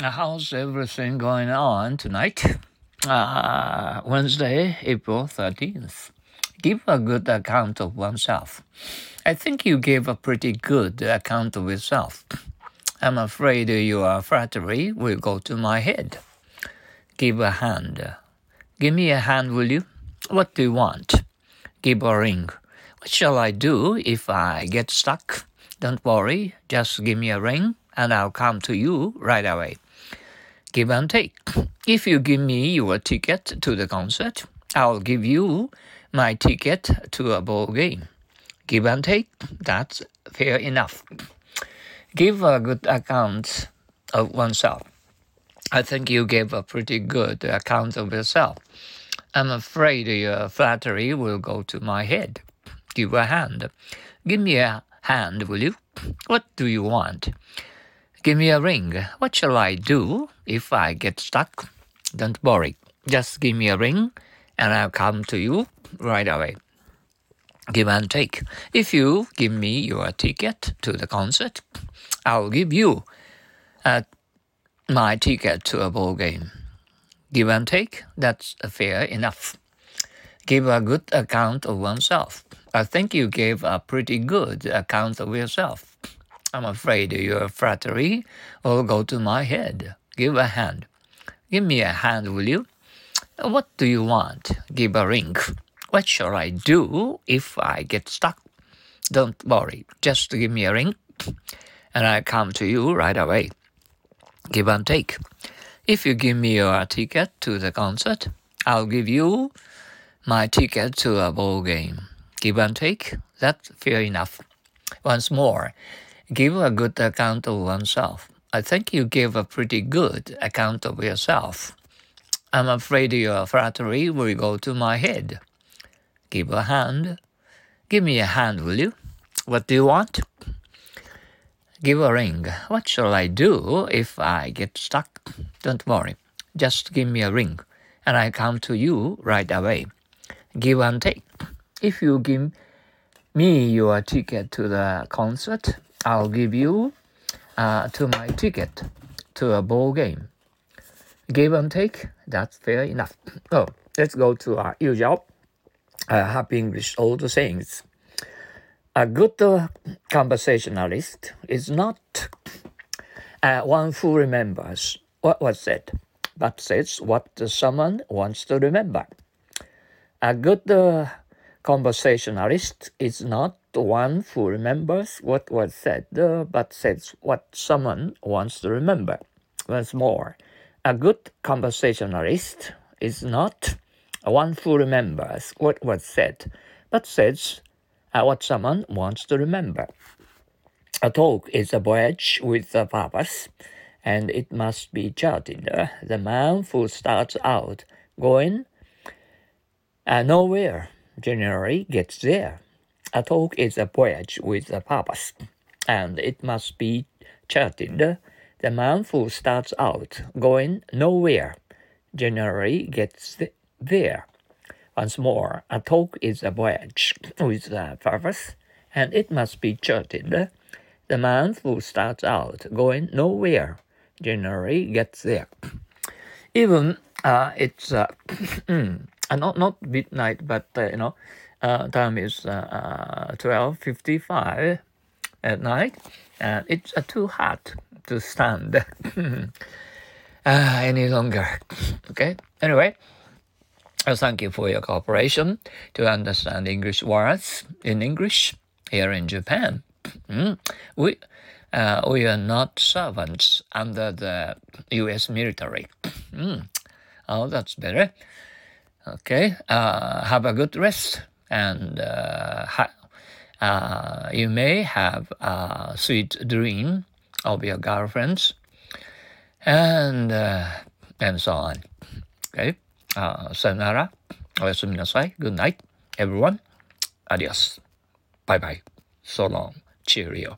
How's everything going on tonight? Uh, Wednesday, April 13th. Give a good account of oneself. I think you gave a pretty good account of yourself. I'm afraid your flattery will go to my head. Give a hand. Give me a hand, will you? What do you want? Give a ring. What shall I do if I get stuck? Don't worry, just give me a ring and I'll come to you right away give and take. If you give me your ticket to the concert, I'll give you my ticket to a ball game. Give and take, that's fair enough. Give a good account of oneself. I think you gave a pretty good account of yourself. I'm afraid your flattery will go to my head. Give a hand. Give me a hand, will you? What do you want? Give me a ring. What shall I do if I get stuck? Don't worry. Just give me a ring and I'll come to you right away. Give and take. If you give me your ticket to the concert, I'll give you uh, my ticket to a ball game. Give and take, that's fair enough. Give a good account of oneself. I think you gave a pretty good account of yourself. I'm afraid your flattery will go to my head. Give a hand. Give me a hand, will you? What do you want? Give a ring. What shall I do if I get stuck? Don't worry, just give me a ring and I come to you right away. Give and take. If you give me your ticket to the concert, I'll give you my ticket to a ball game. Give and take, that's fair enough. Once more, Give a good account of oneself. I think you give a pretty good account of yourself. I'm afraid your flattery will go to my head. Give a hand. Give me a hand, will you? What do you want? Give a ring. What shall I do if I get stuck? Don't worry. Just give me a ring, and I come to you right away. Give and take. If you give me your ticket to the concert, I'll give you uh, to my ticket to a ball game. Give and take, that's fair enough. Oh, let's go to our usual uh, happy English old sayings. A good uh, conversationalist is not uh, one who remembers what was said, but says what someone wants to remember. A good uh, conversationalist is not one who remembers what was said, uh, but says what someone wants to remember. Once more, a good conversationalist is not one who remembers what was said, but says uh, what someone wants to remember. A talk is a voyage with a purpose, and it must be charted. Uh, the man who starts out going uh, nowhere generally gets there. A talk is a voyage with a purpose, and it must be charted. The man who starts out going nowhere generally gets there. Once more, a talk is a voyage with a purpose, and it must be charted. The man who starts out going nowhere generally gets there. Even uh, it's uh, not not midnight, but uh, you know uh, time is uh, 12.55 at night and it's uh, too hot to stand. Uh, any longer. Okay. Anyway uh, thank you for your cooperation to understand english words in english here in japan. Mm. we uh, we are not servants under the us military. Mm. oh that's better Okay, uh, have a good rest, and uh, ha- uh, you may have a sweet dream of your girlfriends, and uh, and so on. Okay, uh, sayonara, oyasumi nasai, good night, everyone, adios, bye bye, so long, cheerio.